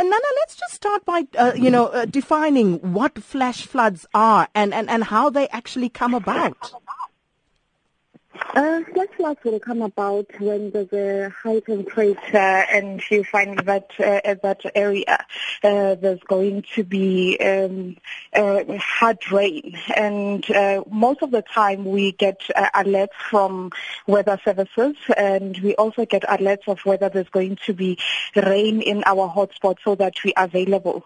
And Nana, let's just start by, uh, you know, uh, defining what flash floods are and, and, and how they actually come about. Uh, flash floods will come about when there's a high temperature and you find that uh, at that area uh, there's going to be um, uh, hard rain. And uh, most of the time we get uh, alerts from weather services and we also get alerts of whether there's going to be rain in our hotspots so that we're available.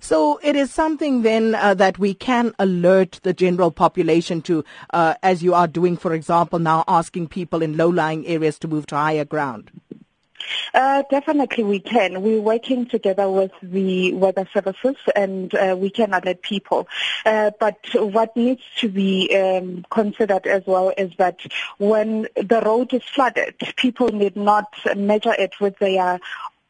So it is something then uh, that we can alert the general population to, uh, as you are doing, for example, now asking people in low-lying areas to move to higher ground. Uh, definitely we can. We're working together with the weather services and uh, we can alert people. Uh, but what needs to be um, considered as well is that when the road is flooded, people need not measure it with their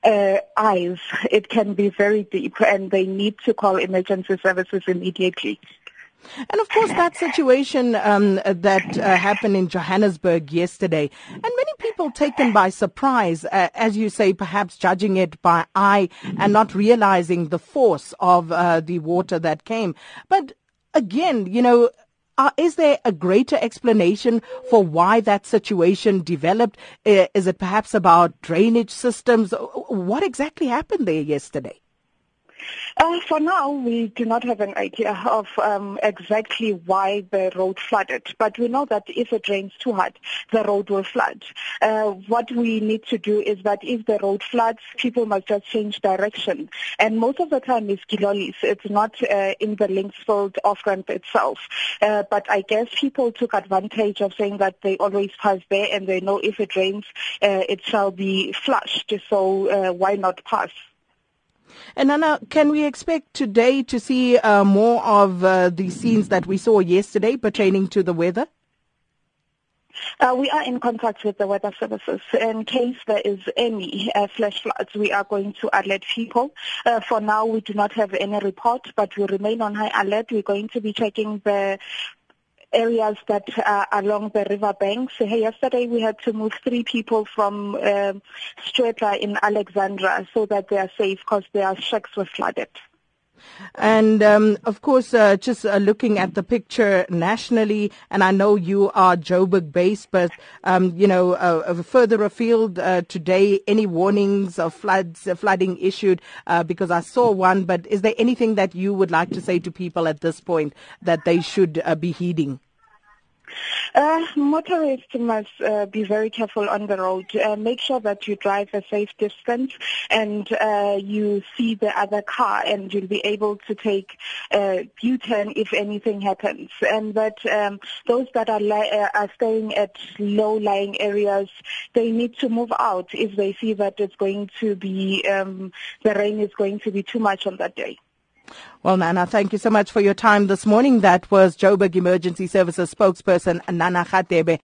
uh, eyes, it can be very deep and they need to call emergency services immediately. And of course, that situation um, that uh, happened in Johannesburg yesterday, and many people taken by surprise, uh, as you say, perhaps judging it by eye and not realizing the force of uh, the water that came. But again, you know, uh, is there a greater explanation for why that situation developed? Uh, is it perhaps about drainage systems? What exactly happened there yesterday? Uh, for now, we do not have an idea of um, exactly why the road flooded, but we know that if it rains too hard, the road will flood. Uh, what we need to do is that if the road floods, people must just change direction. And most of the time it's Gillooly's. It's not uh, in the Linksfield off-ramp itself. Uh, but I guess people took advantage of saying that they always pass there and they know if it rains, uh, it shall be flushed. So uh, why not pass? And Nana, can we expect today to see uh, more of uh, the scenes that we saw yesterday pertaining to the weather? Uh, we are in contact with the weather services. In case there is any uh, flash floods, we are going to alert people. Uh, for now, we do not have any report, but we remain on high alert. We're going to be checking the areas that are along the river banks. Yesterday we had to move three people from uh, Stjwetla in Alexandra so that they are safe because their shacks were flooded. And um, of course, uh, just uh, looking at the picture nationally, and I know you are Joburg based, but um, you know, uh, further afield uh, today, any warnings of floods, uh, flooding issued? Uh, because I saw one, but is there anything that you would like to say to people at this point that they should be heeding? Uh, motorists must uh, be very careful on the road. Uh, make sure that you drive a safe distance and uh, you see the other car and you'll be able to take a U-turn if anything happens. And that um, those that are, li- uh, are staying at low-lying areas, they need to move out if they see that it's going to be, um, the rain is going to be too much on that day. Well, Nana, thank you so much for your time this morning. That was Joburg Emergency Services spokesperson Nana Radebe.